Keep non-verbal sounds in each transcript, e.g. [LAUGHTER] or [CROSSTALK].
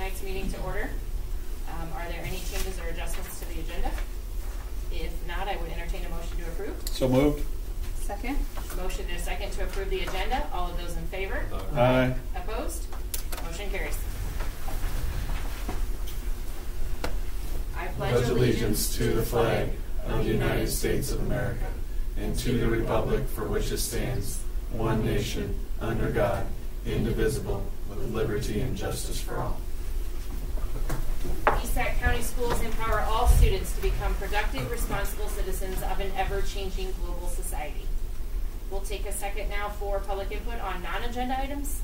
tonight's meeting to order. Um, Are there any changes or adjustments to the agenda? If not, I would entertain a motion to approve. So moved. Second? Motion and a second to approve the agenda. All of those in favor? Aye. Opposed? Motion carries. I pledge allegiance to the flag of the United States of America and to the republic for which it stands, one nation, under God, indivisible, with liberty and justice for all. East Sac County Schools empower all students to become productive, responsible citizens of an ever-changing global society. We'll take a second now for public input on non-agenda items.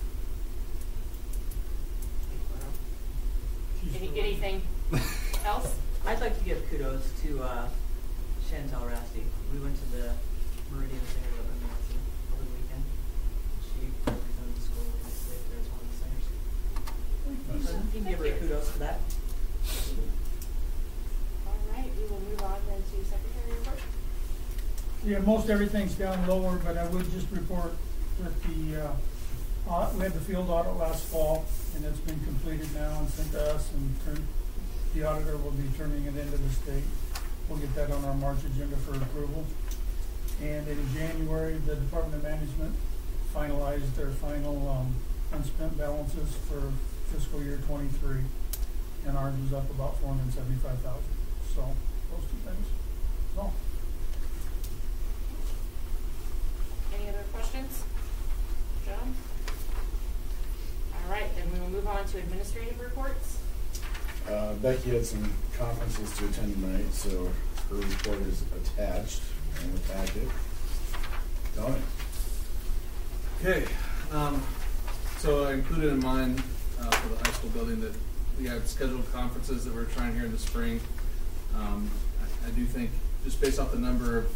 Any, anything else? I'd like to give kudos to uh, Chantel Rasty. We went to the Meridian Singers of the Mountain over the weekend. She represented the school nicely there as one of the singers. So you can give her kudos for that. All right, we will move on then to secretary report. Yeah, most everything's down lower, but I would just report that the, uh, we had the field audit last fall, and it's been completed now and sent to us, and turn, the auditor will be turning it into the state. We'll get that on our March agenda for approval. And in January, the Department of Management finalized their final, um, unspent balances for fiscal year twenty-three, and ours was up about four hundred and seventy-five thousand, so, those two things, so. Any other questions? John? All right, then we will move on to administrative reports. Uh, Becky had some conferences to attend tonight, so her report is attached in the packet. Tony? Okay, um, so I included in mine, uh, for the high school building that we had scheduled conferences that we're trying here in the spring. Um, I, I do think, just based off the number of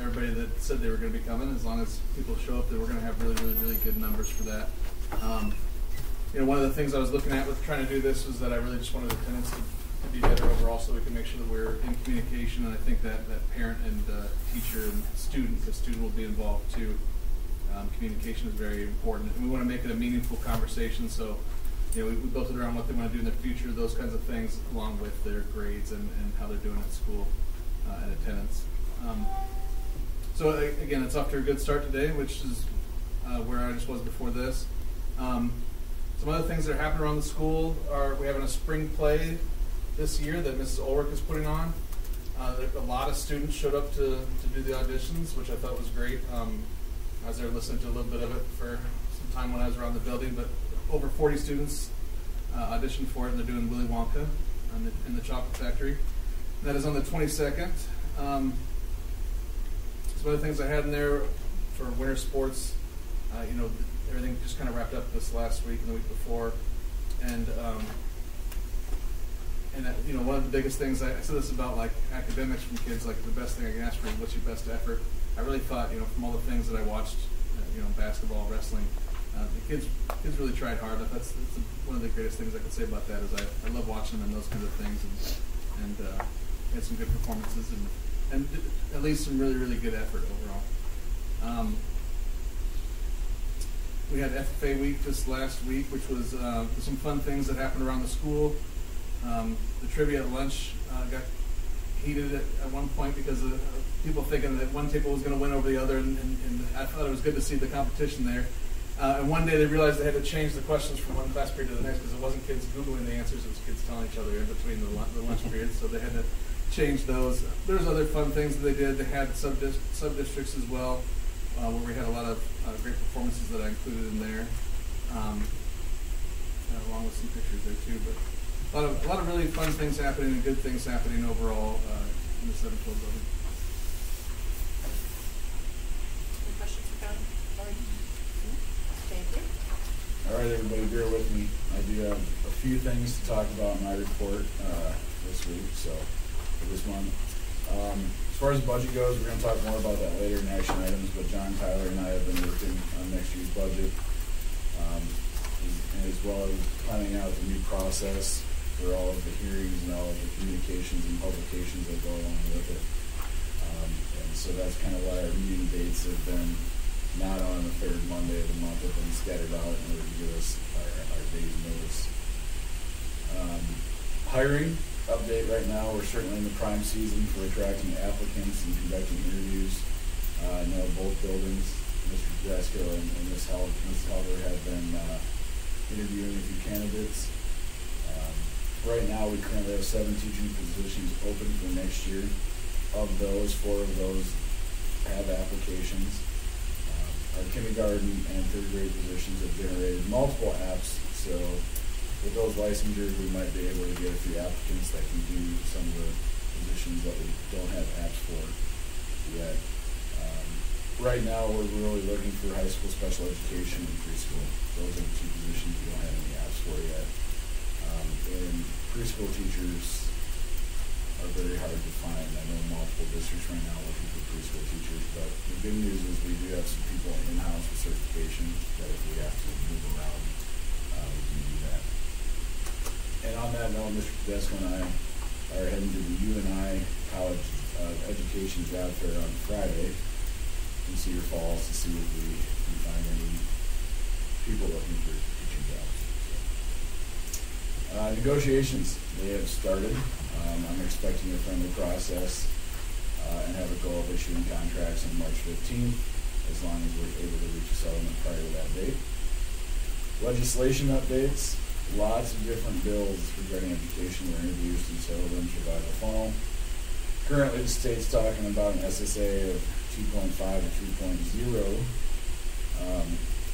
everybody that said they were gonna be coming, as long as people show up, that we're gonna have really, really, really good numbers for that. Um, you know, one of the things I was looking at with trying to do this was that I really just wanted attendance to, to be better overall, so we can make sure that we're in communication, and I think that, that parent and, uh, teacher and student, the student will be involved too. Um, communication is very important, and we want to make it a meaningful conversation. So, you know, we, we built it around what they want to do in their future, those kinds of things, along with their grades and, and how they're doing at school uh, and attendance. Um, so again, it's off to a good start today, which is uh, where I just was before this. Um, some other things that are happening around the school are we having a spring play this year that Mrs. Ulrich is putting on. Uh, a lot of students showed up to, to do the auditions, which I thought was great. Um, I was there listening to a little bit of it for some time when I was around the building, but over 40 students uh, auditioned for it, and they're doing Willy Wonka in the, in the Chocolate Factory. That is on the 22nd. Um, some other things I had in there for winter sports, uh, you know, everything just kind of wrapped up this last week and the week before. And, um, and you know, one of the biggest things I, I said this about like academics from kids, like the best thing I can ask for is what's your best effort. I really thought, you know, from all the things that I watched, uh, you know, basketball, wrestling, uh, the kids kids really tried hard. That's, that's one of the greatest things I can say about that is I, I love watching them those kinds of things, and and uh, had some good performances and and at least some really really good effort overall. Um, we had FFA week this last week, which was uh, some fun things that happened around the school. Um, the trivia at lunch uh, got heated at, at one point because of people thinking that one table was going to win over the other, and, and, and I thought it was good to see the competition there. Uh, and one day they realized they had to change the questions from one class period to the next because it wasn't kids googling the answers; it was kids telling each other in between the, lun- the lunch [LAUGHS] periods. So they had to change those. There's other fun things that they did. They had sub sub districts as well, uh, where we had a lot of uh, great performances that I included in there, um, uh, along with some pictures there too. But a lot of a lot of really fun things happening and good things happening overall uh, in the Seven Field building. Any questions for John? Lori? Thank you. All right, everybody, bear with me. I do have a few things to talk about in my report uh, this week, so, for this month. Um, As far as the budget goes, we're gonna talk more about that later in action items, but John, Tyler, and I have been working on next year's budget, um, as- as well as planning out the new process for all of the hearings and all of the communications and publications that go along with it. Um, And so that's kind of why our meeting dates have been not on the third Monday of the month, have been scattered out in order to give us our, our day's notice. hiring update right now, we're certainly in the prime season for attracting applicants and conducting interviews. Uh, I know both buildings, Mr. Tedesco and, and Ms. Hel, Ms. Helder have been, uh, interviewing a few candidates. Um, Right now, we currently have seven teaching positions open for next year. Of those, four of those have applications. Our kindergarten and third grade positions have generated multiple apps, so with those licensures, we might be able to get a few applicants that can do some of the positions that we don't have apps for yet. Um, Right now, we're really looking for high school special education and preschool. Those are the two positions we don't have any apps for yet. Um, and preschool teachers are very hard to find. I know multiple districts right now looking for preschool teachers, but the good news is we do have some people in-house with certification that if we have to move around, uh, we can do that. And on that note, Mr. Tedesco and I are heading to the UNI College uh, Education Job Fair on Friday in Cedar Falls to see if we can find any people looking for teaching jobs. Uh, negotiations, they have started. Um, I'm expecting a friendly process, uh, and have a goal of issuing contracts on March fifteenth, as long as we're able to reach a settlement prior to that date. Legislation updates, lots of different bills regarding education were introduced and them survived the funnel. Currently, the state's talking about an SSA of two point five to three Um,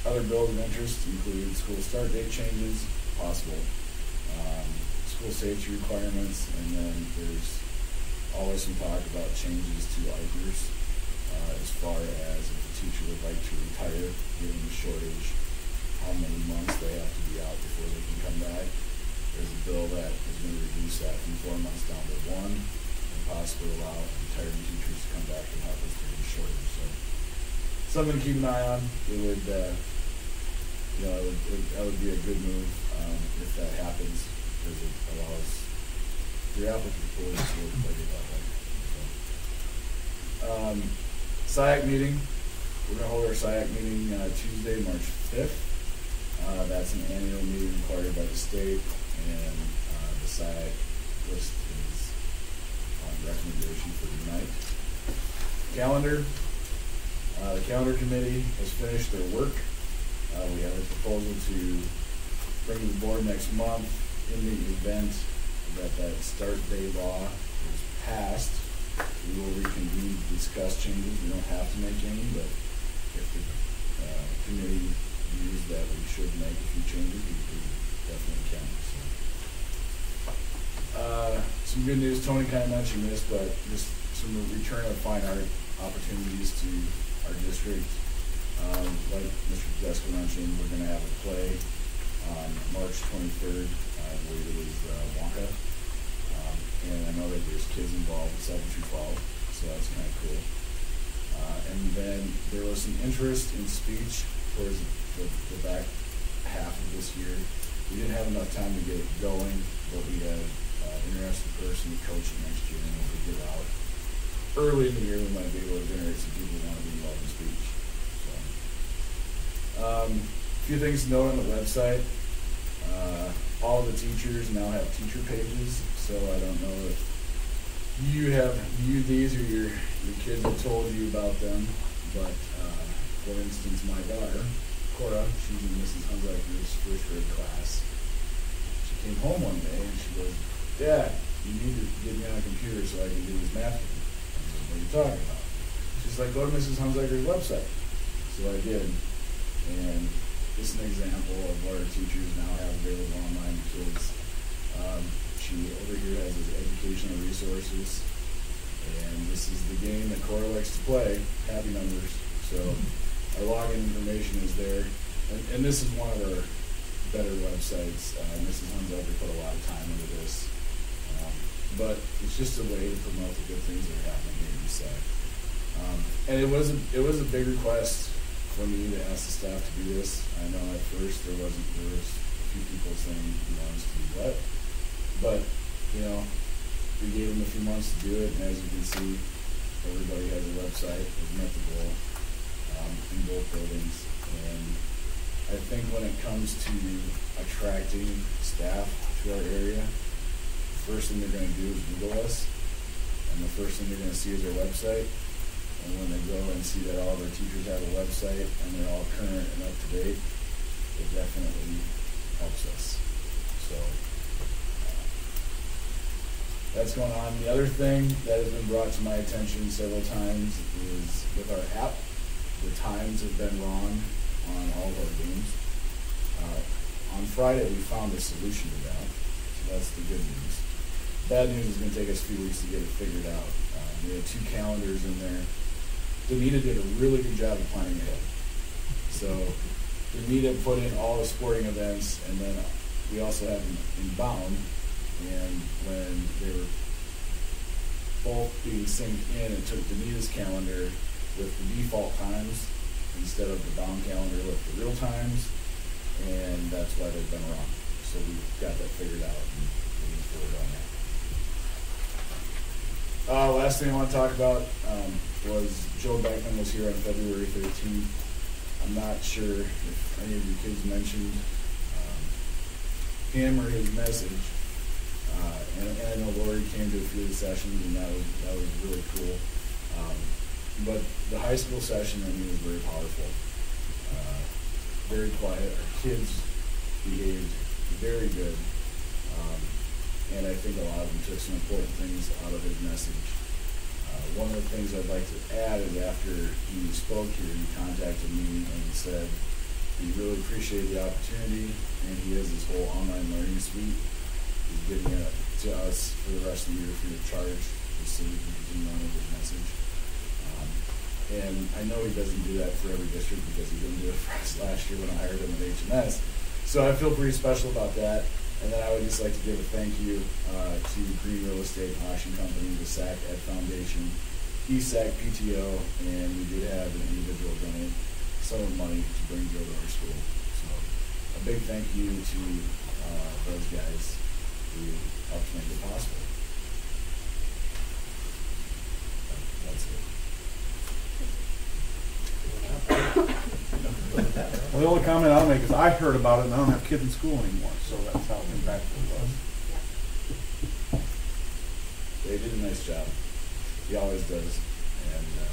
other bills of interest include school start date changes, possible, um, school safety requirements, and then there's always some talk about changes to IPERS, uh, as far as if a teacher would like to retire, given the shortage, how many months they have to be out before they can come back. There's a bill that is gonna reduce that from four months down to one, and possibly allow retiring teachers to come back and help us during the shortage, so. Something to keep an eye on, it would, uh, you know, it would, it, that would be a good move, um, if that happens, because it allows your applicant to it that way, so. Um, SiAC meeting, we're gonna hold our SiAC meeting, uh, Tuesday, March fifth. Uh, that's an annual meeting required by the state, and, uh, the SiAC list is on recommendation for tonight. Calendar, uh, the calendar committee has finished their work. Uh, we have a proposal to bring to the board next month in the event that that start day law is passed. We will reconvene to discuss changes. We don't have to make any, but if the, uh, committee views that we should make a few changes, we we definitely can, so. Uh, some good news, Tony kind of mentioned this, but just some return of fine art opportunities to our district. Um, like Mr. Tedesco mentioned, we're gonna have a play on March twenty-third, I believe it is uh, Wonka. Um, and I know that there's kids involved, through twelve, so that's kind of cool. Uh, and then there was some interest in speech towards the, the back half of this year. We didn't have enough time to get it going, but we had uh, interested person to coach next year, and we'll get it out. Early in the year, we might be able to generate some people who want to be involved in speech, so. Um, a few things to note on the website. Uh, all the teachers now have teacher pages, so I don't know if you have viewed these or your, your kids have told you about them, but, uh, for instance, my daughter, Cora, she's in Mrs. Hunziker's first grade class. She came home one day and she goes, Dad, you need to get me on a computer so I can do this math. thing." I said, what are you talking about? She's like, go to Mrs. Hunziker's website. So I did, and is an example of what our teachers now have available online to kids. Um, she over here has his educational resources, and this is the game that Cora likes to play, Happy Numbers. So our login information is there, and, and this is one of our better websites. Uh, Mrs. Hunziker put a lot of time into this, um, but it's just a way to promote the good things that are happening here in the site. Um, and it was a, it was a big request for me to ask the staff to do this. I know at first there wasn't there was a few people saying you want us to do what, but you know we gave them a few months to do it, and as you can see, everybody has a website. We've met the goal um, in both buildings, and I think when it comes to attracting staff to our area, the first thing they're gonna do is Google us, and the first thing they're gonna see is our website. And when they go and see that all of our teachers have a website and they're all current and up to date, it definitely helps us. So, uh, that's going on. The other thing that has been brought to my attention several times is with our app, the times have been wrong on all of our games. Uh, on Friday, we found a solution to that, so that's the good news. Bad news is gonna take us a few weeks to get it figured out. Uh, we had two calendars in there. Danita did a really good job of planning ahead. So Danita put in all the sporting events, and then we also have them in bound. And when they were both being synced in, it took Danita's calendar with the default times instead of the bound calendar with the real times, and that's why they've been wrong. So we've got that figured out and moving forward on that. Uh, last thing I want to talk about um, was Joe Beckman was here on February 13th. I'm not sure if any of you kids mentioned um, him or his message. Uh, and, and I know Lori came to a few of the sessions, and that was that was really cool. Um, but the high school session, I mean, was very powerful. Uh, very quiet. Our kids behaved very good. Um, and I think a lot of them took some important things out of his message. Uh, one of the things I'd like to add is after he spoke here, he contacted me and said he really appreciated the opportunity, and he has this whole online learning suite. He's giving it to us for the rest of the year free of charge, just so we can continue on with his message. Um, and I know he doesn't do that for every district because he didn't do it for us [LAUGHS] last year when I hired him at HMS. So I feel pretty special about that. And then I would just like to give a thank you uh, to Green Real Estate Auction Company, the SAC Ed Foundation, ESAC PTO, and we did have an individual donate some of money to bring Joe to our school. So a big thank you to uh, those guys who helped make it possible. That's it. Well, the only comment I'll make is I heard about it and I don't have kids in school anymore, so that's how impactful it was. They did a nice job. He always does. And uh,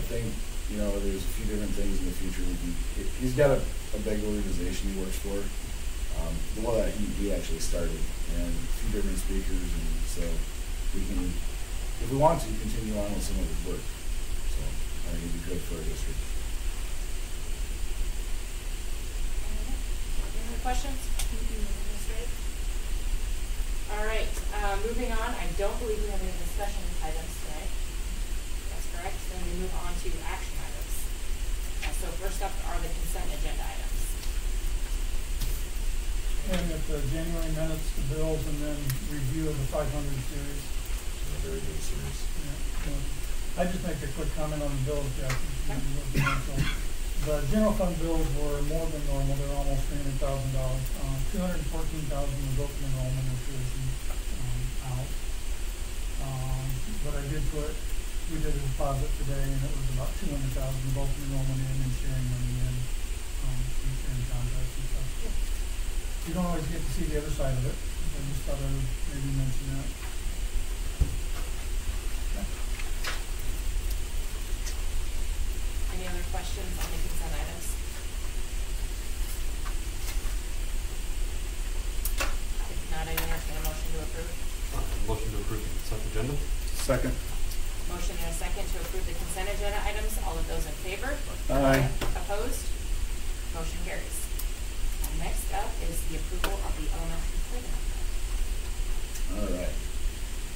I think, you know, there's a few different things in the future we can, he- he's got a, a big organization he works for. Um, the one that he, he actually started and a few different speakers and so we can, if we want to, continue on with some of his work. So I think it'd be good for our district. Any other questions? All right, uh, moving on, I don't believe we have any discussion items today. That's correct, then we move on to action items. Uh, so first up are the consent agenda items. And at the January minutes, the bills, and then review of the five hundred series. So a very good series. Yeah, um, I just make a quick comment on the bills, Jeff. The general fund bills were more than normal, they're almost three hundred thousand dollars. Uh, two hundred and fourteen thousand was open enrollment, which is, um, out. Um, but I did put, we did a deposit today, and it was about two hundred thousand of open enrollment in and sharing money in, um, and sharing contracts and stuff. You don't always get to see the other side of it, I just thought I would maybe mention that. Any other questions on the consent items? If not, I entertain a motion to approve. Motion to approve the consent agenda? Second. Motion and a second to approve the consent agenda items. All of those in favor? Aye. Opposed? Motion carries. And next up is the approval of the elementary playground. All right.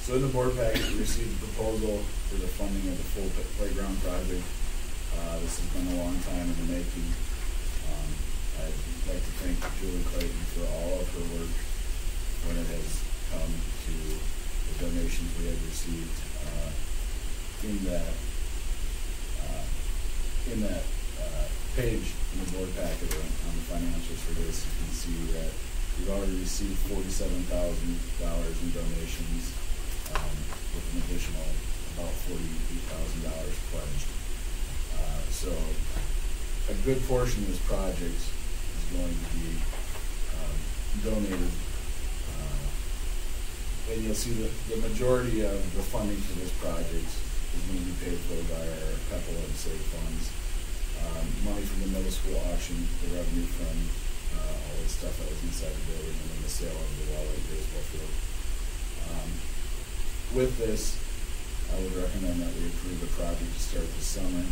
So in the board package, we received a proposal for the funding of the full pla- playground project. Uh, this has been a long time in the making. Um, I'd like to thank Julie Clayton for all of her work when it has come to the donations we have received, uh, in that, uh, in that, uh, page in the board packet on on the financials for this, you can see that we've already received forty-seven thousand dollars in donations, um, with an additional about forty-eight thousand dollars pledged. Uh, so, a good portion of this project is going to be, um, donated, and you'll see that the majority of the funding for this project is going to be paid for by our couple of safe funds. Um, money from the middle school auction, the revenue from, uh, all the stuff that was inside the building, and then the sale of the Wall Lake baseball field. Um, with this, I would recommend that we approve the project to start this summer.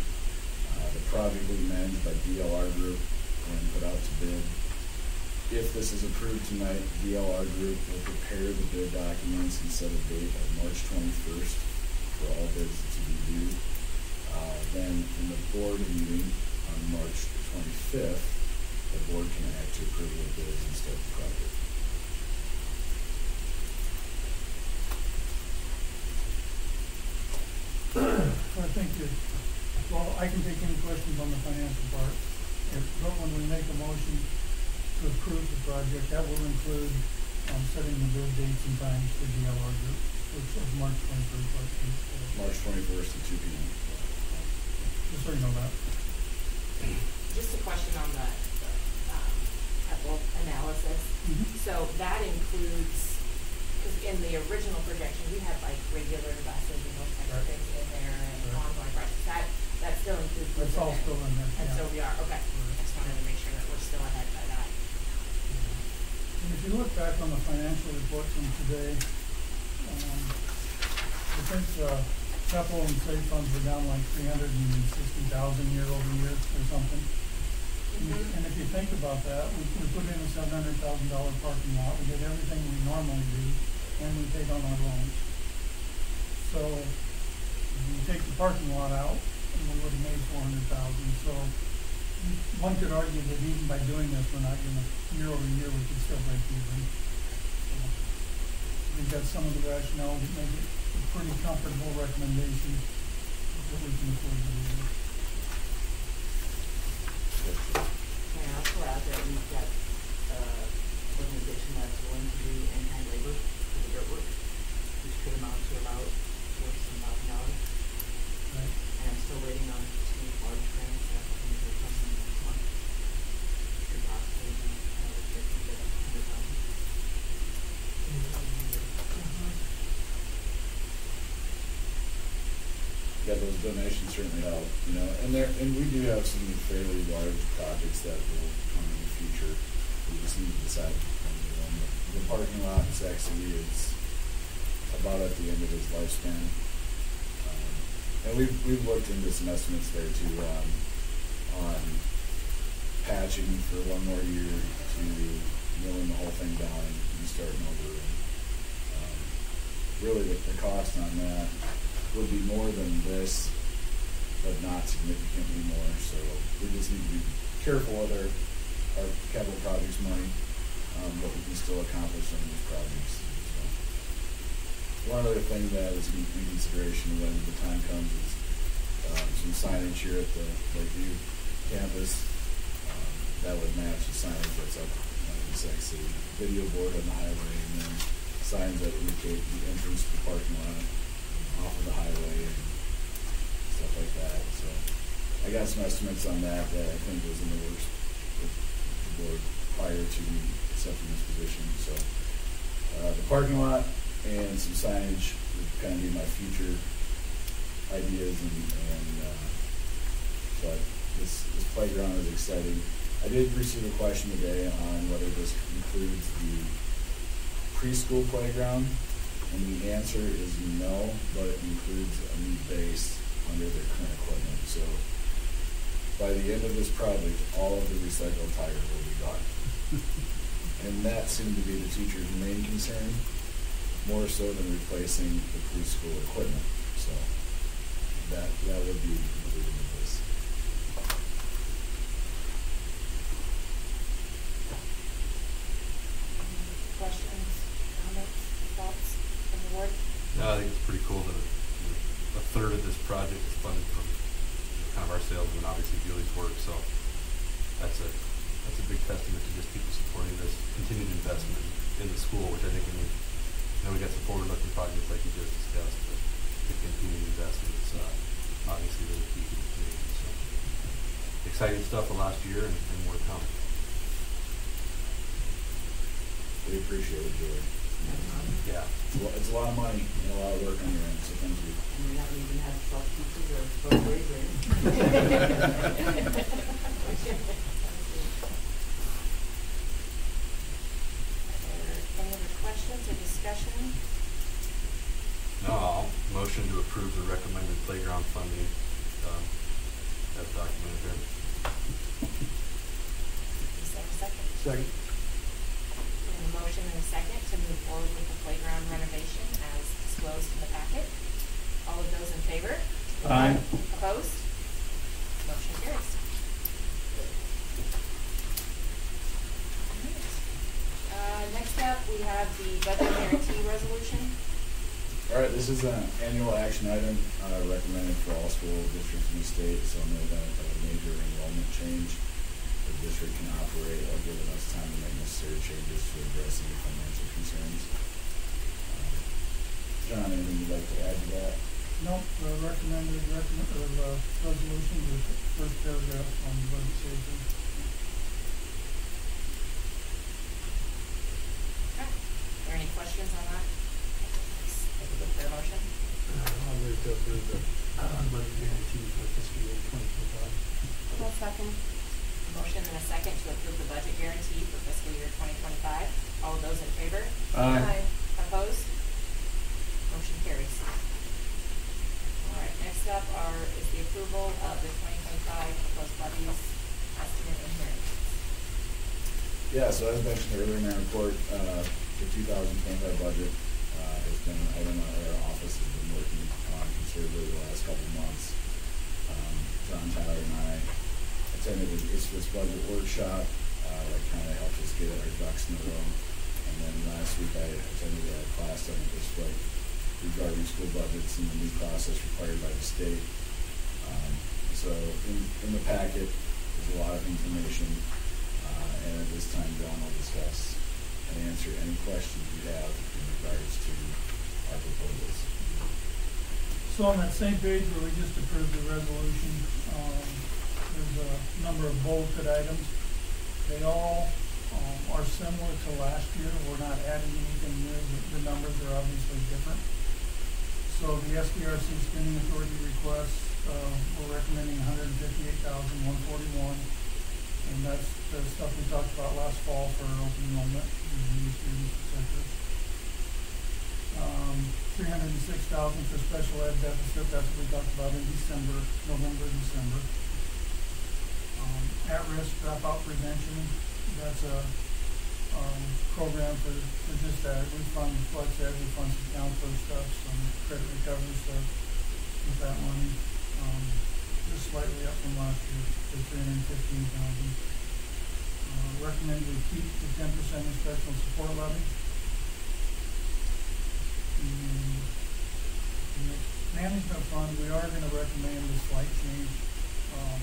Uh, the project will be managed by DLR Group and put out to bid. If this is approved tonight, DLR Group will prepare the bid documents and set a date of March twenty-first for all bids to be due. Uh, then in the board meeting on March twenty-fifth, the board can act to approve the bids and start the project. I think that, well, I can take any questions on the financial part, if, but when we make a motion to approve the project, that will include, um, setting the bid dates and times for DLR group, which is March twenty-first, I think. March twenty-first at two P M. Just so you know that. Just a question on the, the, um, PPEL analysis. Mhm. So that includes, because in the original projection, we had like regular buses and those types of Right. things in there and Right. ongoing prices. That, that still includes. That's all in there. still in there, And yeah. so we are, okay. I just wanted to make sure that we're still ahead by that. And if you look back on the financial report from today, um, I think, uh, capital and safe funds were down like three hundred and sixty thousand year over year or something. And- Mhm. And if you think about that, we, we put in a seven hundred thousand dollar parking lot, we did everything we normally do, and we paid on our loans. So, if you take the parking lot out, and we would've made four hundred thousand, so one could argue that even by doing this, we're not gonna, year over year, we can still break even. So, I think that's some of the rationale that make it a pretty comfortable recommendation that we can afford to do this. Can I also add that we've got, uh, organization that's willing to do in-kind labor for the dirt work, which could amount to about forty-some thousand dollars. Right. And I'm still waiting on two large grants that I'm going to come in next month. Could possibly be another fifty to a hundred thousand. Donations certainly help, you know, and there, and we do have some fairly large projects that will come in the future. We just need to decide. the parking lot in Sac is about at the end of its lifespan. Um, And we've, we've looked into some estimates there too, um, on patching for one more year to milling the whole thing down and starting over. And, um, Really, the, the cost on that would be more than this, but not significantly more, so we just need to be careful with our, our capital projects money, um, but we can still accomplish some of these projects, so. One other thing that is in consideration when the time comes is, um, some signage here at the Lakeview campus. Um, That would match the signage that's up, in Sac City, video board on the highway, and then signs that indicate the entrance to the parking lot off of the highway and stuff like that, so. I got some estimates on that that I think was in the works with the board prior to me accepting this position, so. Uh, the parking lot and some signage would kind of be my future ideas and, and, uh, but this, this playground is exciting. I did receive a question today on whether this includes the preschool playground, and the answer is no, but it includes a new base under their current equipment, so by the end of this project, all of the recycled tires will be gone. [LAUGHS] And that seemed to be the teacher's main concern, more so than replacing the preschool equipment, so that, that would be included in this. Questions, comments, thoughts from the board? Yeah, I think it's pretty cool that you know, a third of this project is funded from you know, kind of our sales and obviously Julie's work, so that's a, that's a big testament to just people supporting this continued investment in the school, which I think when we, you know, we got some forward-looking projects like you just discussed, but the continued investment is, uh, obviously really key to the community, so. Exciting stuff the last year and, and more to come. We appreciate it, Julie. Yeah. It's a, lo- it's a lot of money and a lot of work on your end, so thank you. And we haven't even had self teachers or both ways or. Any other questions or discussion? No, I'll motion to approve the recommended playground funding, um, as documented here. Is there a second? Second. We have a motion and a second to move forward with the playground renovation as disclosed in the packet. All of those in favor? Aye. Opposed? Motion carries. Uh, next up, we have the budget guarantee resolution. All right, this is an annual action item uh, recommended for all school districts in the state, so in the event of a major enrollment change, the district can operate or give us time to make necessary changes to address any financial concerns. Um, John, anything you'd like to add to that? Nope, the recommended recommend, the resolution, the first paragraph on the budget statement. Okay. Are there any questions on that? Take a look for a motion. I'll move to approve the uh, budget guarantee for fiscal year twenty twenty-five. One second. Motion and a second to approve the budget guarantee for fiscal year twenty twenty-five. All of those in favor? Aye. Opposed? Motion carries. All right, next up are, is the approval of the twenty twenty-five proposed levies estimate and hearing. Yeah, so as mentioned earlier in my report, uh, the two thousand twenty-five budget, uh, has been an item that our office has been working on considerably the last couple of months. Um, John Tyler and I attended the ISFIS budget workshop, uh, that kinda helped us get our ducks in a row. And then last week I attended a class on ISFIS regarding school budgets and the new process required by the state. Um, so in, in the packet, there's a lot of information, uh, and at this time, John will discuss and answer any questions you have in regards to our proposals. So on that same page where we just approved the resolution, um, there's a number of bulleted items. They all, um, are similar to last year. We're not adding anything new. The, the numbers are obviously different. So the SBRC spending authority request, uh, we're recommending hundred and that's the stuff we talked about last fall for open enrollment, new students, et cetera. Um, three hundred and six thousand for special ed deficit, that's what we talked about in December, November, December. Um, at-risk dropout prevention, that's a, um, program for, for just that, we fund flex ed, we fund some counselor stuff, some credit recovery stuff with that money. Um, just slightly up from last year, to three hundred and fifteen thousand. Uh, recommend we keep the ten percent instructional support levy. The Management fund, we are gonna recommend a slight change. Um,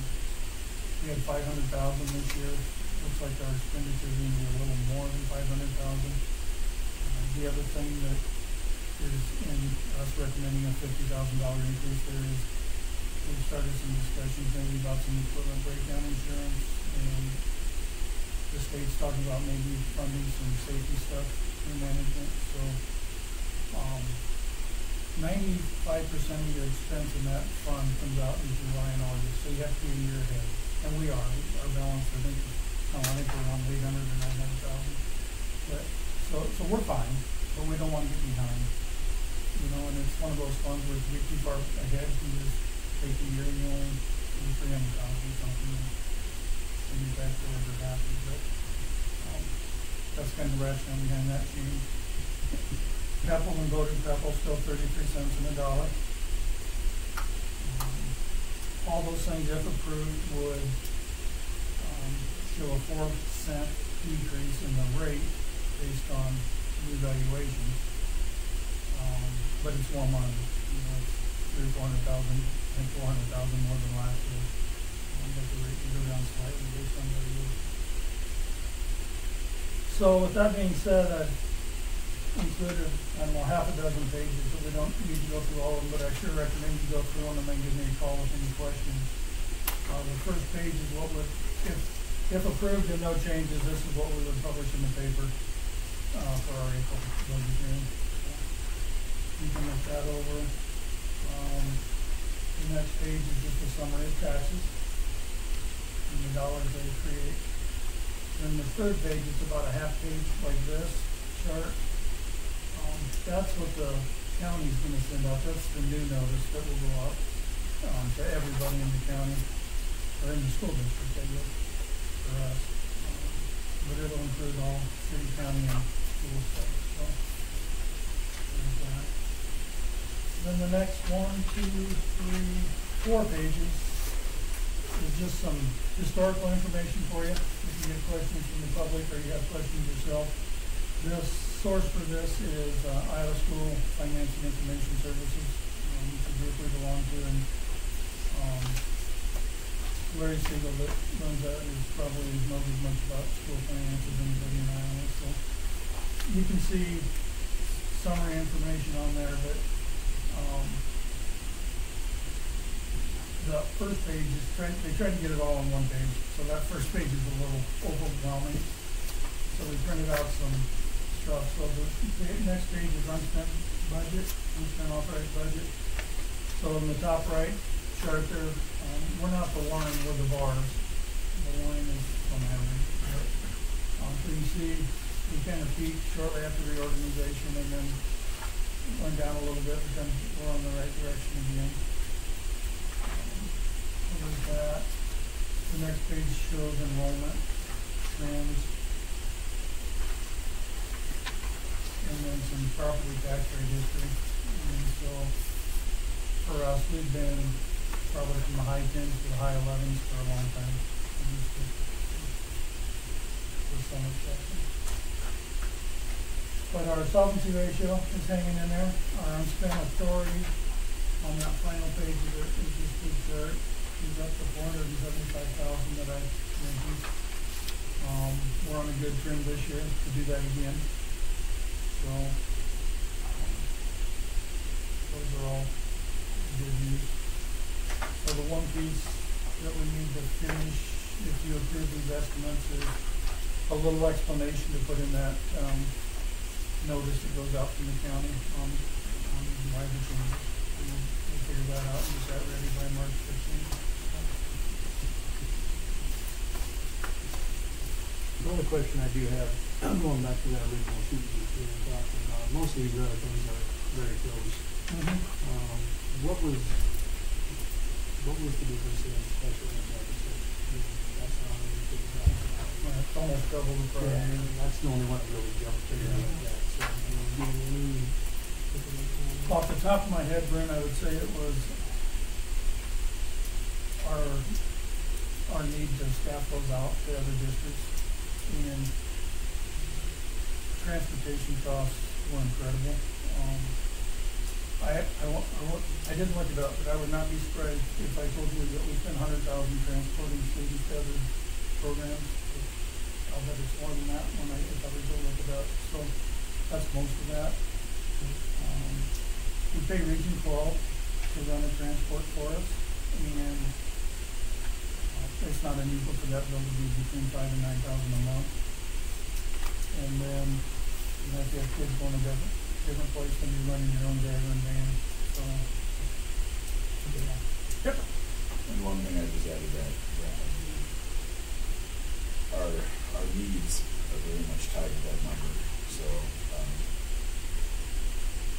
we had five hundred thousand this year, looks like our expenditures are gonna be a little more than five hundred thousand. Uh, the other thing that is in us recommending a fifty thousand dollar increase there is we've started some discussions maybe about some equipment breakdown insurance and the state's talking about maybe funding some safety stuff in management, so, um, ninety-five percent of your expense in that fund comes out in July and August, so you have to be a year ahead. And we are, our balance, I think, is, oh, I think we're around eight hundred or nine hundred thousand. So, so we're fine, but we don't wanna get behind. You know, and it's one of those funds where if you get too far ahead, you just take a year, you only, do three hundred thousand something. and Then you're back to where happy, but, um, that's kind of the rationale behind that change. [LAUGHS] PPEL and voted PPEL still thirty-three cents in the dollar. All those things, if approved, would, um, show a four cent decrease in the rate based on new valuation. Um, but it's more money, you know, it's three, four hundred thousand, more than last year. Um, the rate will go down slightly based on valuation. So with that being said, I included, I don't know, half a dozen pages, so we don't need to go through all of them, but I sure recommend you go through them and then give me a call with any questions. Uh, the first page is what would, if, if approved and no changes, this is what we would publish in the paper, uh, for our April budget hearing. You can look that over. Um, the next page is just a summary of taxes and the dollars they create. Then the third page is about a half page like this chart. That's what the county's gonna send out, that's the new notice that will go out, um, to everybody in the county, or in the school district, I guess, for us. Um, But it'll include all city, county, and school stuff, so. There's that. Then the next one, two, three, four pages is just some historical information for you. If you get questions from the public or you have questions yourself. This source for this is uh, Iowa School Financial Information Services, um, it's a group we belong to, and, um, Larry Sigel that runs that is probably knows as much about school finance as anybody in Iowa, so. You can see summary information on there, but, um, the first page is try, they try to get it all on one page, so that first page is a little overwhelming. So we printed out some so the, next page is unspent budget, unspent authorized budget. So in the top right chart there, um, we're not the line, we're the bars. The line is from Henry. Um, so you see, we kind of peaked shortly after reorganization and then went down a little bit, but then we're on the right direction again. So that. The next page shows enrollment trends. And some property tax rate history. And so for us, we've been probably from the high tens to the high elevens for a long time. With some exceptions. But our solvency ratio is hanging in there. Our unspent authority on that final page of it is just big chart. He's up to four hundred and seventy-five thousand that I mentioned. Um, we're on a good trend this year to do that again. Um, those are all good news. So the one piece that we need to finish, if you approve these estimates, is a little explanation to put in that, um, notice that goes out from the county on, on why the changes. We'll figure that out and get that ready by March fifteenth. The only question I do have, [CLEARS THROAT] going back to that original sheet you were talking about, most of these other things are very close. Um, what was, what was the difference in special and deficit? I mean, That's not really figured out. Well, it's almost double the prior Yeah, year. and that's the only one that really jumped to me like that, so, I mean, do you need? Off the top of my head, Brent, I would say it was our, our need to staff those out to other districts. And transportation costs were incredible. Um, I, I I I didn't look it up, but I would not be surprised if I told you that we spent hundred thousand transporting students to other programs. I'll bet it's more than that when I, if I was to look it up, so that's most of that. Um, we pay Region Twelve to run a transport for us, and it's not unusual for that bill to be between five and nine thousand a month. And then, you know, if you have kids going to different, different places, then you're running your own driver and van, so. yeah. Yep. And one thing I just added that, that our, our needs are very much tied to that number, so, um,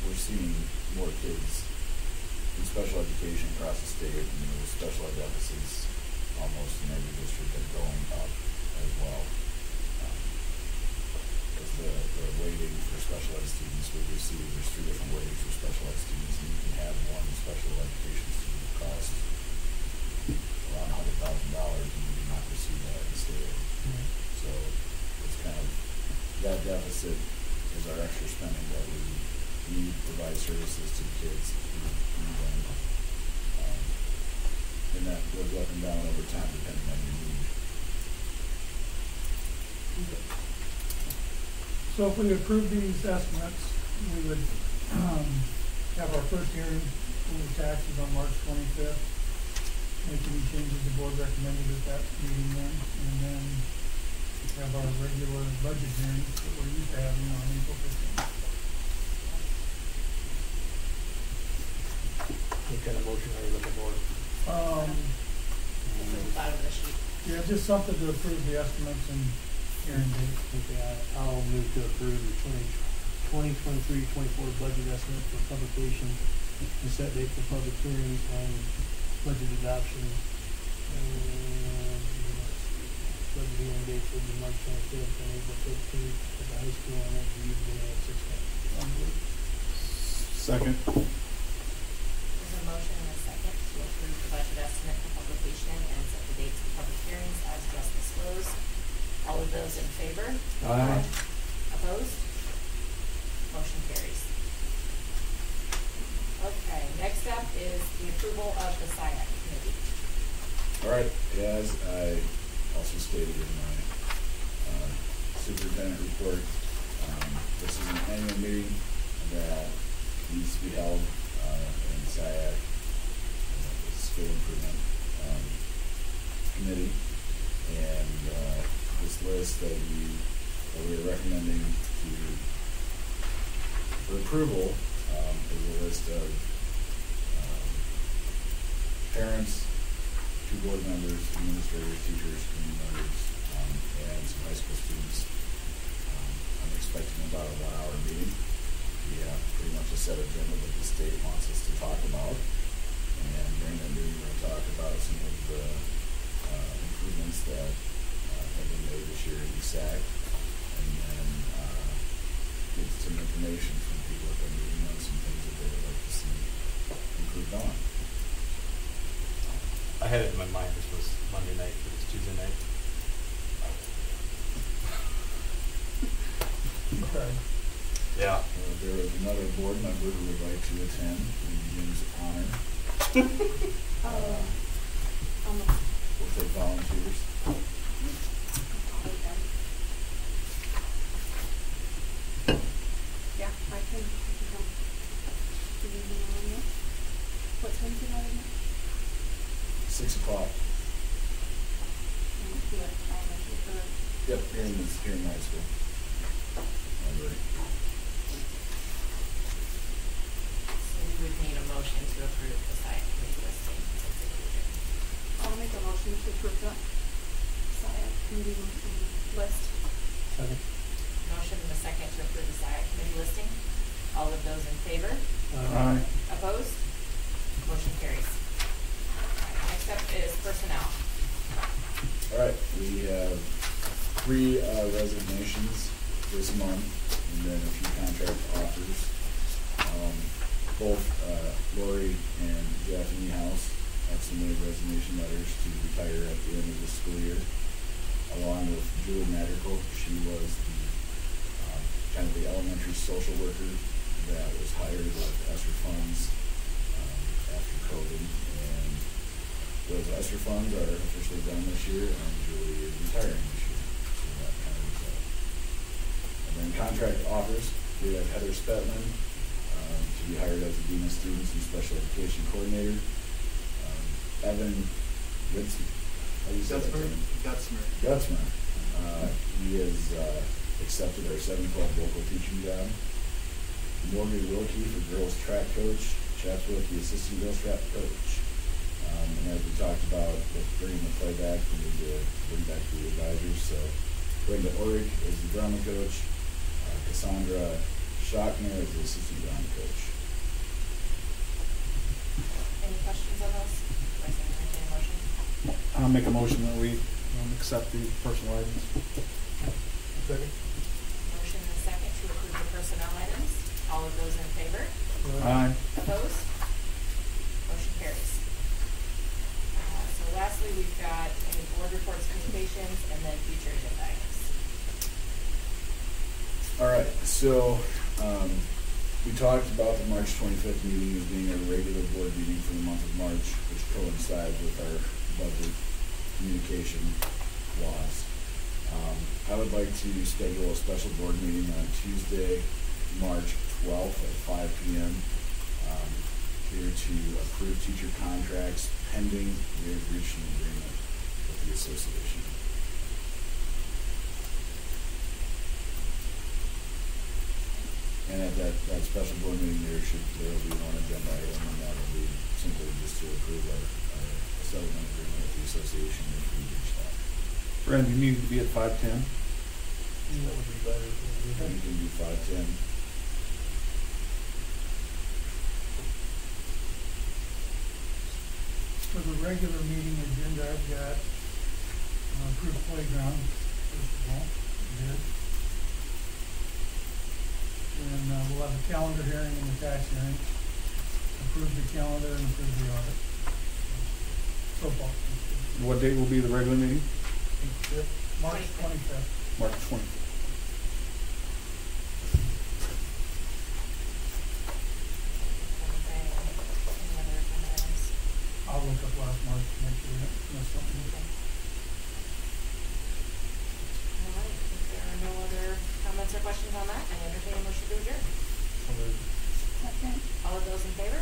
we're seeing more kids in special education across the state, and the special ed deficits almost in every district are going up as well. Um, the, the weighting for special ed students we receive, there's three different weightings for special ed students, and you can have one special education student cost around hundred thousand dollars, and you do not receive that in the state. So it's kind of, that deficit is our extra spending that we need to provide services to kids and that goes up and down over time depending on your need. Okay. So if we approve these estimates, we would um, have our first hearing for the taxes on March 25th. Make any changes the board recommended at that meeting then, and then have our regular budget hearings that we're used to having on April 15th. What motion are you looking for? Um, yeah, just something to approve the estimates and hearing date. Okay, I'll move to approve the twenty, twenty twenty-three, twenty-four budget estimate for publication and set date for public hearings and budget adoption. And, let's budget will be March twenty-fifth and April fifteenth at the high school and youth beginning at six o'clock. Second. There's a motion and a second to approve the budget estimate for publication and set the dates for public hearings as just disclosed. All of those in favor? Aye. Opposed? Motion carries. Okay, next up is the approval of the SIAC committee. All right, as I also stated in my uh, superintendent report, um, this is an annual meeting that needs to be held uh, in SIAC, uh, the School Improvement um, Committee. List that we, are recommending to, for approval, um, is a list of um, parents, two board members, administrators, teachers, community members, um, and some high school students. Um, I'm expecting about a one-hour meeting. We have pretty much a set agenda that the state wants us to talk about. And during that meeting, we're gonna talk about some of the, uh, improvements that, uh, have been made this year at ESAC. And then, uh, get some information from people at the meeting on some things that they would like to see improved on. I had it in my mind this was Monday night, but it's Tuesday night. Okay. Yeah. Uh, there is another board member who would like to attend, in Jim's honor. [LAUGHS] Uh, We'll take volunteers. Yeah, I can, I can come. Do you know when yet? What time do you have in there? Six o'clock. Um, do it, elementary for, Yep, here in, this- here in high school. Library. So we would need a motion to approve the SIAC committee listing. since it's included. I'll make a motion to approve the SIAC committee um, list. Second. Motion and a second to approve the SIAC committee listing. All of those in favor? Aye. Opposed? Motion carries. Alright, Next up is personnel. All right, we have three uh, resignations this month, and then a few contract offers. Um, Both uh, Lori and Jeff Niehaus have submitted resignation letters to retire at the end of the school year, along with Julie Madrigal. She was the, um, kind of the elementary social worker that was hired with ESSER funds um, after COVID, and those ESSER funds are officially done this year, and Julie is retiring this year, so that kind of is, uh, and then contract offers, we have Heather Spetman, um, to be hired as a Dean of Students and Special Education Coordinator. Um, Evan Witz, how do you say Evan? Gutzmer. Gutzman, uh, he has, uh, accepted our seven twelve local teaching job. Morgan Wilkie for girls track coach, Chaps Wilkie assistant girls track coach. Um, and as we talked about, with bringing the play back, we need to bring back the advisors, so Brenda Orick is the drama coach, Cassandra Schockner is the assistant drama coach. Any questions on those? I say entertain a motion? I'll make a motion that we um, accept the personal items. Second. Motion and a second to approve the personnel items. All of those in favor? Aye. Opposed? Motion carries. Uh, so lastly, we've got any board reports, communications, and then future agenda items. All right, so, um, we talked about the March twenty-fifth meeting as being a regular board meeting for the month of March, which coincides with our budget communication laws. Um, I would like to schedule a special board meeting on Tuesday, March twelfth at five P M. Um, here to approve teacher contracts pending we have reached an agreement with the association. And at that, that special board meeting, there should, there will be one agenda item, and that will be simply just to approve our, our settlement agreement with the association if we reach that. Brandon, you need to be at five ten? That would be better. You can do five ten. For the regular meeting agenda, I've got uh, approved playground, first of all, good and uh, we'll have a calendar hearing and a tax hearing. Approve the calendar and approve the audit. So far. What date will be the regular meeting? March 25th. March 25th. Entertain a motion to adjourn. Second. All of those in favor?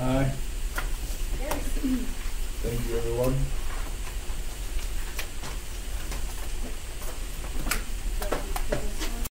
Aye. Carries. Thank you, everyone.